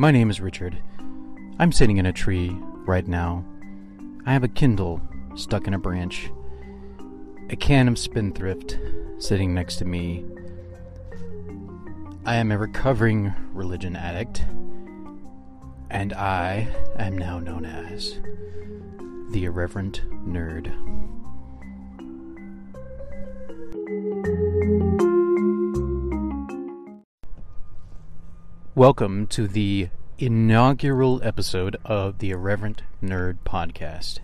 My name is Richard. I'm sitting in a tree right now. I have a Kindle stuck in a branch, a can of Spindrift sitting next to me. I am a recovering religion addict, and I am now known as the Irreverent Nerd. Welcome to the inaugural episode of the Irreverent Nerd Podcast.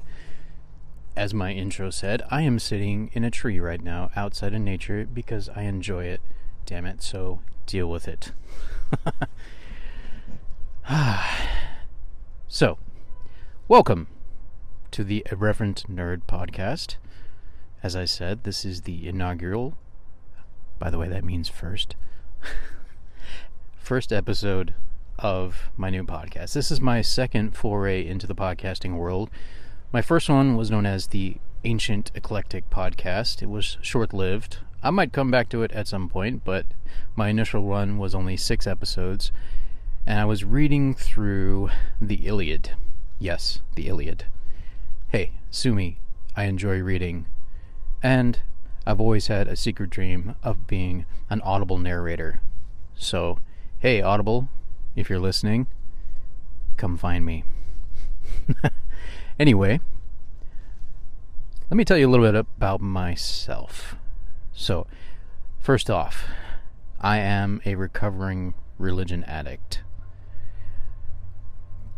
As my intro said, I am sitting in a tree right now outside in nature because I enjoy it. Damn it, so deal with it. so, welcome to the Irreverent Nerd Podcast. As I said, this is the inaugural. By the way, that means first. first episode of my new podcast. This is my second foray into the podcasting world. My first one was known as the Ancient Eclectic Podcast. It was short lived. I might come back to it at some point, but my initial run was only six episodes, and I was reading through the Iliad. Yes, the Iliad. Hey, sue me. I enjoy reading. And I've always had a secret dream of being an audible narrator. So, Hey, Audible, if you're listening, come find me. anyway, let me tell you a little bit about myself. So, first off, I am a recovering religion addict.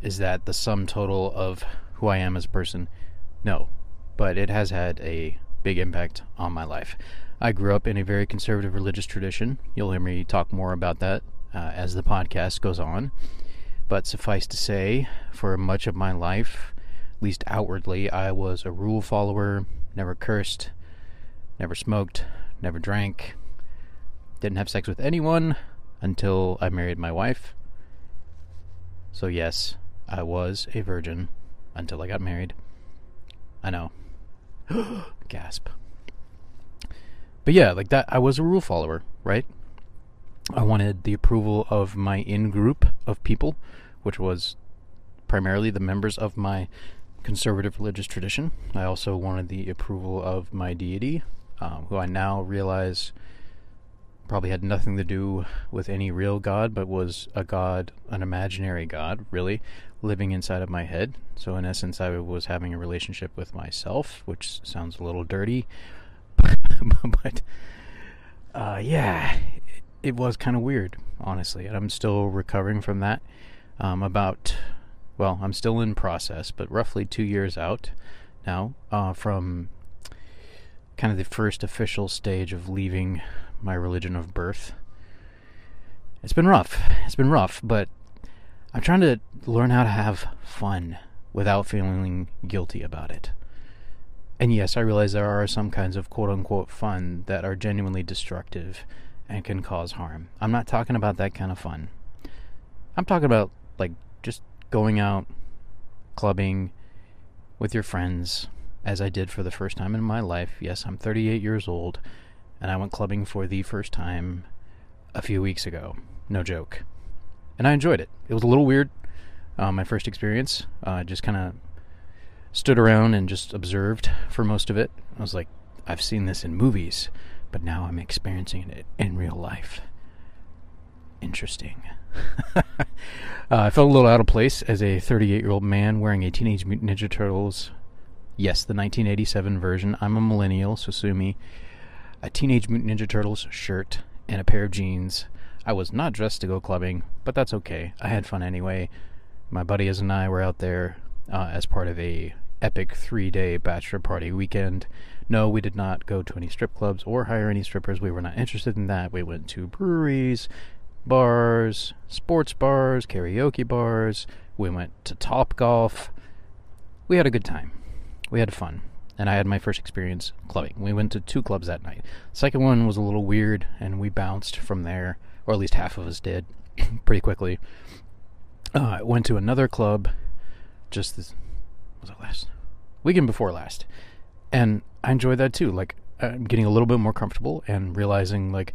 Is that the sum total of who I am as a person? No, but it has had a big impact on my life. I grew up in a very conservative religious tradition. You'll hear me talk more about that uh, as the podcast goes on. But suffice to say, for much of my life, at least outwardly, I was a rule follower, never cursed, never smoked, never drank, didn't have sex with anyone until I married my wife. So, yes, I was a virgin until I got married. I know. Gasp. But yeah, like that, I was a rule follower, right? I wanted the approval of my in group of people, which was primarily the members of my conservative religious tradition. I also wanted the approval of my deity, uh, who I now realize probably had nothing to do with any real God, but was a God, an imaginary God, really, living inside of my head. So, in essence, I was having a relationship with myself, which sounds a little dirty, but uh, yeah, it was kind of weird, honestly, and I'm still recovering from that. Um, about, well, I'm still in process, but roughly two years out now uh, from kind of the first official stage of leaving my religion of birth. It's been rough. It's been rough, but I'm trying to learn how to have fun without feeling guilty about it. And yes, I realize there are some kinds of quote unquote fun that are genuinely destructive and can cause harm. I'm not talking about that kind of fun. I'm talking about like just going out clubbing with your friends as I did for the first time in my life. Yes, I'm 38 years old and I went clubbing for the first time a few weeks ago. No joke. And I enjoyed it. It was a little weird. Uh, my first experience. I uh, just kind of stood around and just observed for most of it. I was like, I've seen this in movies but now I'm experiencing it in real life. Interesting. uh, I felt a little out of place as a 38 year old man wearing a Teenage Mutant Ninja Turtles. Yes, the 1987 version. I'm a millennial, so sue me. A Teenage Mutant Ninja Turtles shirt and a pair of jeans. I was not dressed to go clubbing, but that's okay. I had fun anyway. My buddies and I were out there uh, as part of a epic three day bachelor party weekend. No, we did not go to any strip clubs or hire any strippers. We were not interested in that. We went to breweries, bars, sports bars, karaoke bars. We went to Top Golf. We had a good time. We had fun. And I had my first experience clubbing. We went to two clubs that night. second one was a little weird, and we bounced from there, or at least half of us did, pretty quickly. Uh, I went to another club just this, was it last? Weekend before last and I enjoy that too. Like I'm getting a little bit more comfortable and realizing like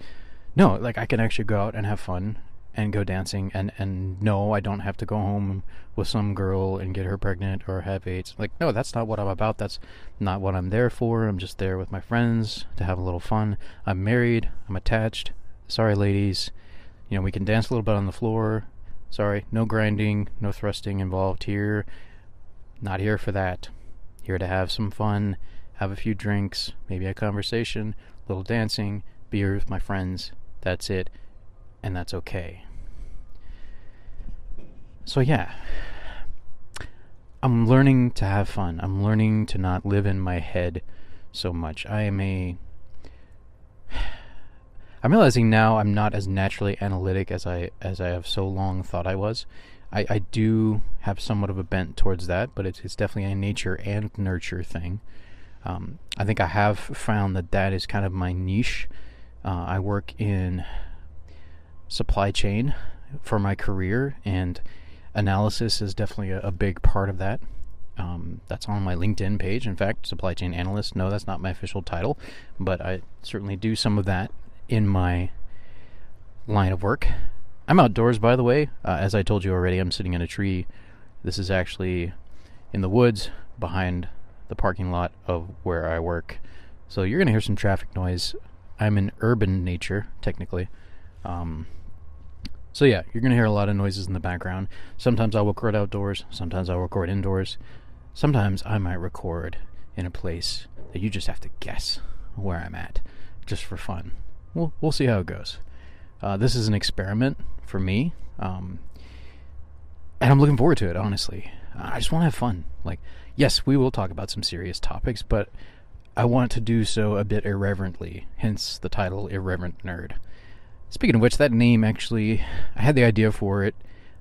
no, like I can actually go out and have fun and go dancing and and no, I don't have to go home with some girl and get her pregnant or have AIDS. Like no, that's not what I'm about. That's not what I'm there for. I'm just there with my friends to have a little fun. I'm married. I'm attached. Sorry, ladies. You know, we can dance a little bit on the floor. Sorry, no grinding, no thrusting involved here. Not here for that. Here to have some fun, have a few drinks, maybe a conversation, a little dancing, beer with my friends. That's it. And that's okay. So, yeah. I'm learning to have fun. I'm learning to not live in my head so much. I am a. I'm realizing now I'm not as naturally analytic as I as I have so long thought I was. I, I do have somewhat of a bent towards that, but it's, it's definitely a nature and nurture thing. Um, I think I have found that that is kind of my niche. Uh, I work in supply chain for my career, and analysis is definitely a, a big part of that. Um, that's on my LinkedIn page. In fact, supply chain analyst. No, that's not my official title, but I certainly do some of that in my line of work. I'm outdoors, by the way. Uh, as I told you already, I'm sitting in a tree. This is actually in the woods behind the parking lot of where I work. So you're going to hear some traffic noise. I'm in urban nature, technically. Um, so yeah, you're going to hear a lot of noises in the background. Sometimes I'll record outdoors, sometimes I'll record indoors. Sometimes I might record in a place that you just have to guess where I'm at, just for fun. We'll, we'll see how it goes. Uh, this is an experiment for me, um, and I'm looking forward to it. Honestly, I just want to have fun. Like, yes, we will talk about some serious topics, but I want to do so a bit irreverently. Hence the title, Irreverent Nerd. Speaking of which, that name actually, I had the idea for it.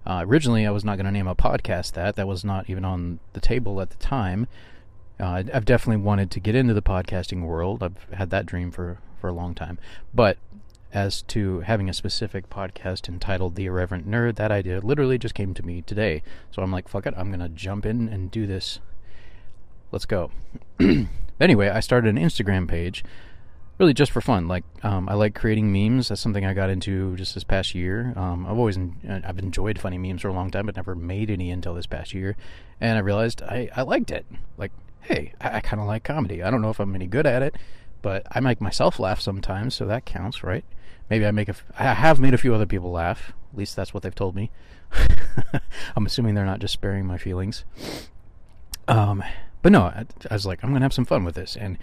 Uh, originally, I was not going to name a podcast that. That was not even on the table at the time. Uh, I've definitely wanted to get into the podcasting world. I've had that dream for, for a long time. But as to having a specific podcast entitled The Irreverent Nerd, that idea literally just came to me today. So I'm like, fuck it, I'm going to jump in and do this. Let's go. anyway, I started an Instagram page really just for fun. Like, um, I like creating memes. That's something I got into just this past year. Um, I've always I've enjoyed funny memes for a long time, but never made any until this past year. And I realized I, I liked it. Like, hey, I, I kind of like comedy. I don't know if I'm any good at it, but I make myself laugh sometimes, so that counts, right? Maybe I make a. I have made a few other people laugh. At least that's what they've told me. I'm assuming they're not just sparing my feelings. Um, but no, I, I was like, I'm gonna have some fun with this, and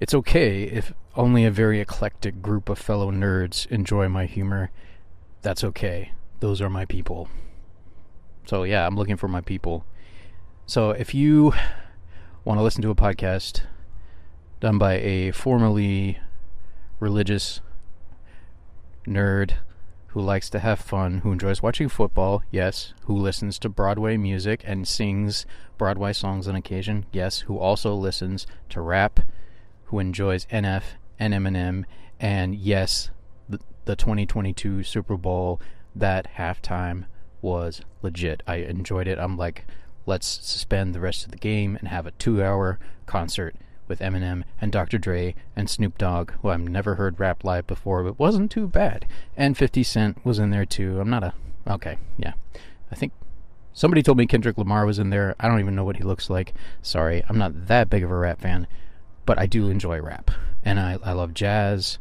it's okay if only a very eclectic group of fellow nerds enjoy my humor. That's okay. Those are my people. So yeah, I'm looking for my people. So if you want to listen to a podcast done by a formerly religious nerd who likes to have fun, who enjoys watching football, yes, who listens to Broadway music and sings Broadway songs on occasion, yes, who also listens to rap, who enjoys NF and Eminem, and yes, the, the 2022 Super Bowl, that halftime was legit. I enjoyed it. I'm like, let's suspend the rest of the game and have a two hour concert with Eminem and Dr. Dre and Snoop Dogg, who I've never heard rap live before, but wasn't too bad. And 50 Cent was in there too. I'm not a. Okay, yeah. I think somebody told me Kendrick Lamar was in there. I don't even know what he looks like. Sorry, I'm not that big of a rap fan, but I do enjoy rap. And I, I love jazz.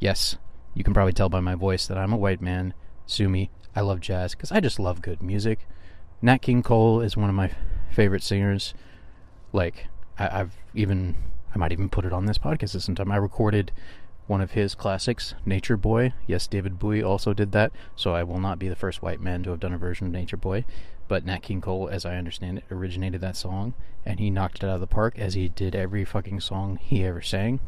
Yes, you can probably tell by my voice that I'm a white man. Sue me. I love jazz because I just love good music. Nat King Cole is one of my favorite singers. Like, I, have even I might even put it on this podcast at some time. I recorded one of his classics, Nature Boy. Yes, David Bowie also did that, so I will not be the first white man to have done a version of Nature Boy. But Nat King Cole, as I understand it, originated that song, and he knocked it out of the park as he did every fucking song he ever sang.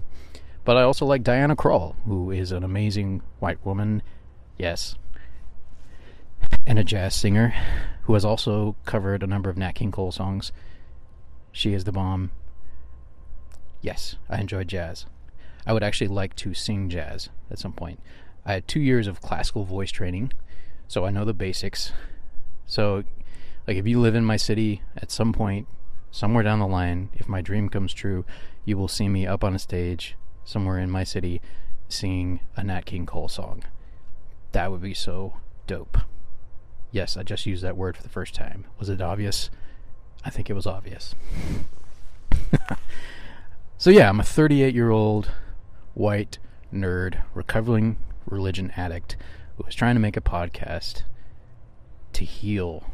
But I also like Diana Krall, who is an amazing white woman, yes, and a jazz singer, who has also covered a number of Nat King Cole songs. She is the bomb. Yes, I enjoy jazz. I would actually like to sing jazz at some point. I had two years of classical voice training, so I know the basics. So, like, if you live in my city at some point, somewhere down the line, if my dream comes true, you will see me up on a stage somewhere in my city singing a Nat King Cole song. That would be so dope. Yes, I just used that word for the first time. Was it obvious? I think it was obvious. so, yeah, I'm a 38 year old white nerd, recovering religion addict who was trying to make a podcast to heal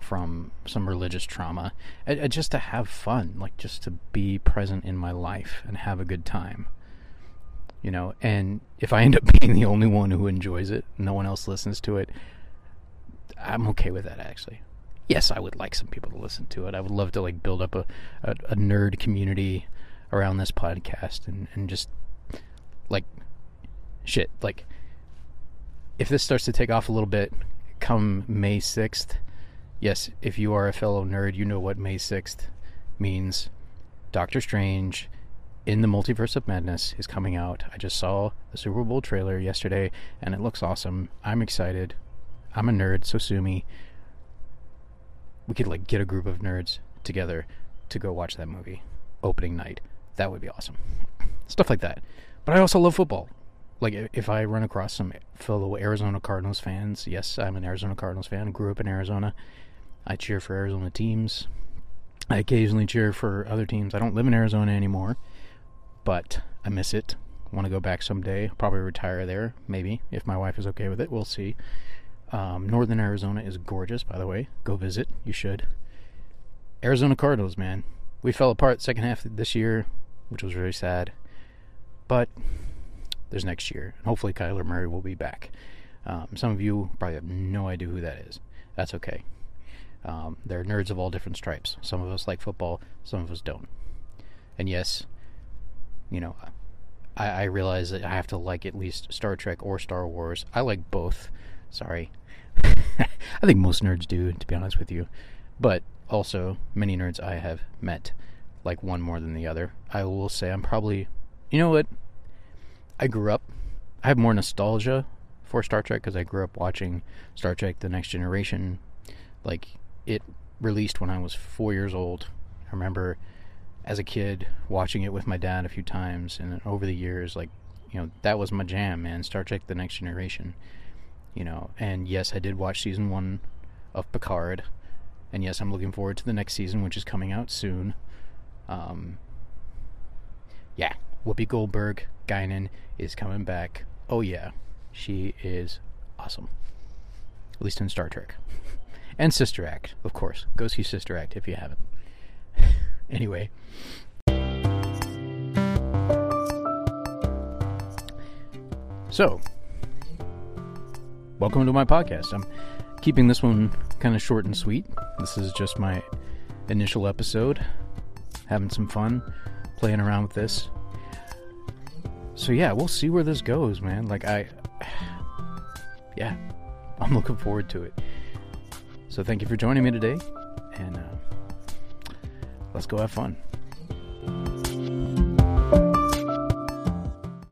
from some religious trauma, and, just to have fun, like just to be present in my life and have a good time. You know, and if I end up being the only one who enjoys it, no one else listens to it, I'm okay with that actually. Yes, I would like some people to listen to it. I would love to like build up a, a, a nerd community around this podcast and, and just like shit, like if this starts to take off a little bit come May 6th, yes, if you are a fellow nerd, you know what May 6th means. Doctor Strange in the Multiverse of Madness is coming out. I just saw the Super Bowl trailer yesterday and it looks awesome. I'm excited. I'm a nerd, so sue me. We could like get a group of nerds together to go watch that movie opening night. That would be awesome. Stuff like that. But I also love football like if I run across some fellow Arizona Cardinals fans, yes, I'm an Arizona Cardinals fan. Grew up in Arizona. I cheer for Arizona teams. I occasionally cheer for other teams. I don't live in Arizona anymore, but I miss it. Want to go back someday? Probably retire there, maybe if my wife is okay with it. We'll see. Um, Northern Arizona is gorgeous, by the way. Go visit. You should. Arizona Cardinals, man. We fell apart second half this year, which was very sad. But there's next year. And hopefully Kyler Murray will be back. Um, some of you probably have no idea who that is. That's okay. Um, there are nerds of all different stripes. Some of us like football, some of us don't. And yes, you know, I, I realize that I have to like at least Star Trek or Star Wars. I like both. Sorry. I think most nerds do, to be honest with you. But also, many nerds I have met like one more than the other. I will say I'm probably, you know what? I grew up. I have more nostalgia for Star Trek because I grew up watching Star Trek: The Next Generation. Like it released when I was four years old. I remember as a kid watching it with my dad a few times, and over the years, like you know, that was my jam, man. Star Trek: The Next Generation. You know, and yes, I did watch season one of Picard, and yes, I'm looking forward to the next season, which is coming out soon. Um, yeah, Whoopi Goldberg, Guinan, is coming back. Oh, yeah. She is awesome. At least in Star Trek. and Sister Act, of course. Go see Sister Act if you haven't. anyway. So, welcome to my podcast. I'm keeping this one kind of short and sweet. This is just my initial episode. Having some fun playing around with this so yeah, we'll see where this goes, man. Like I, yeah, I'm looking forward to it. So thank you for joining me today, and uh, let's go have fun.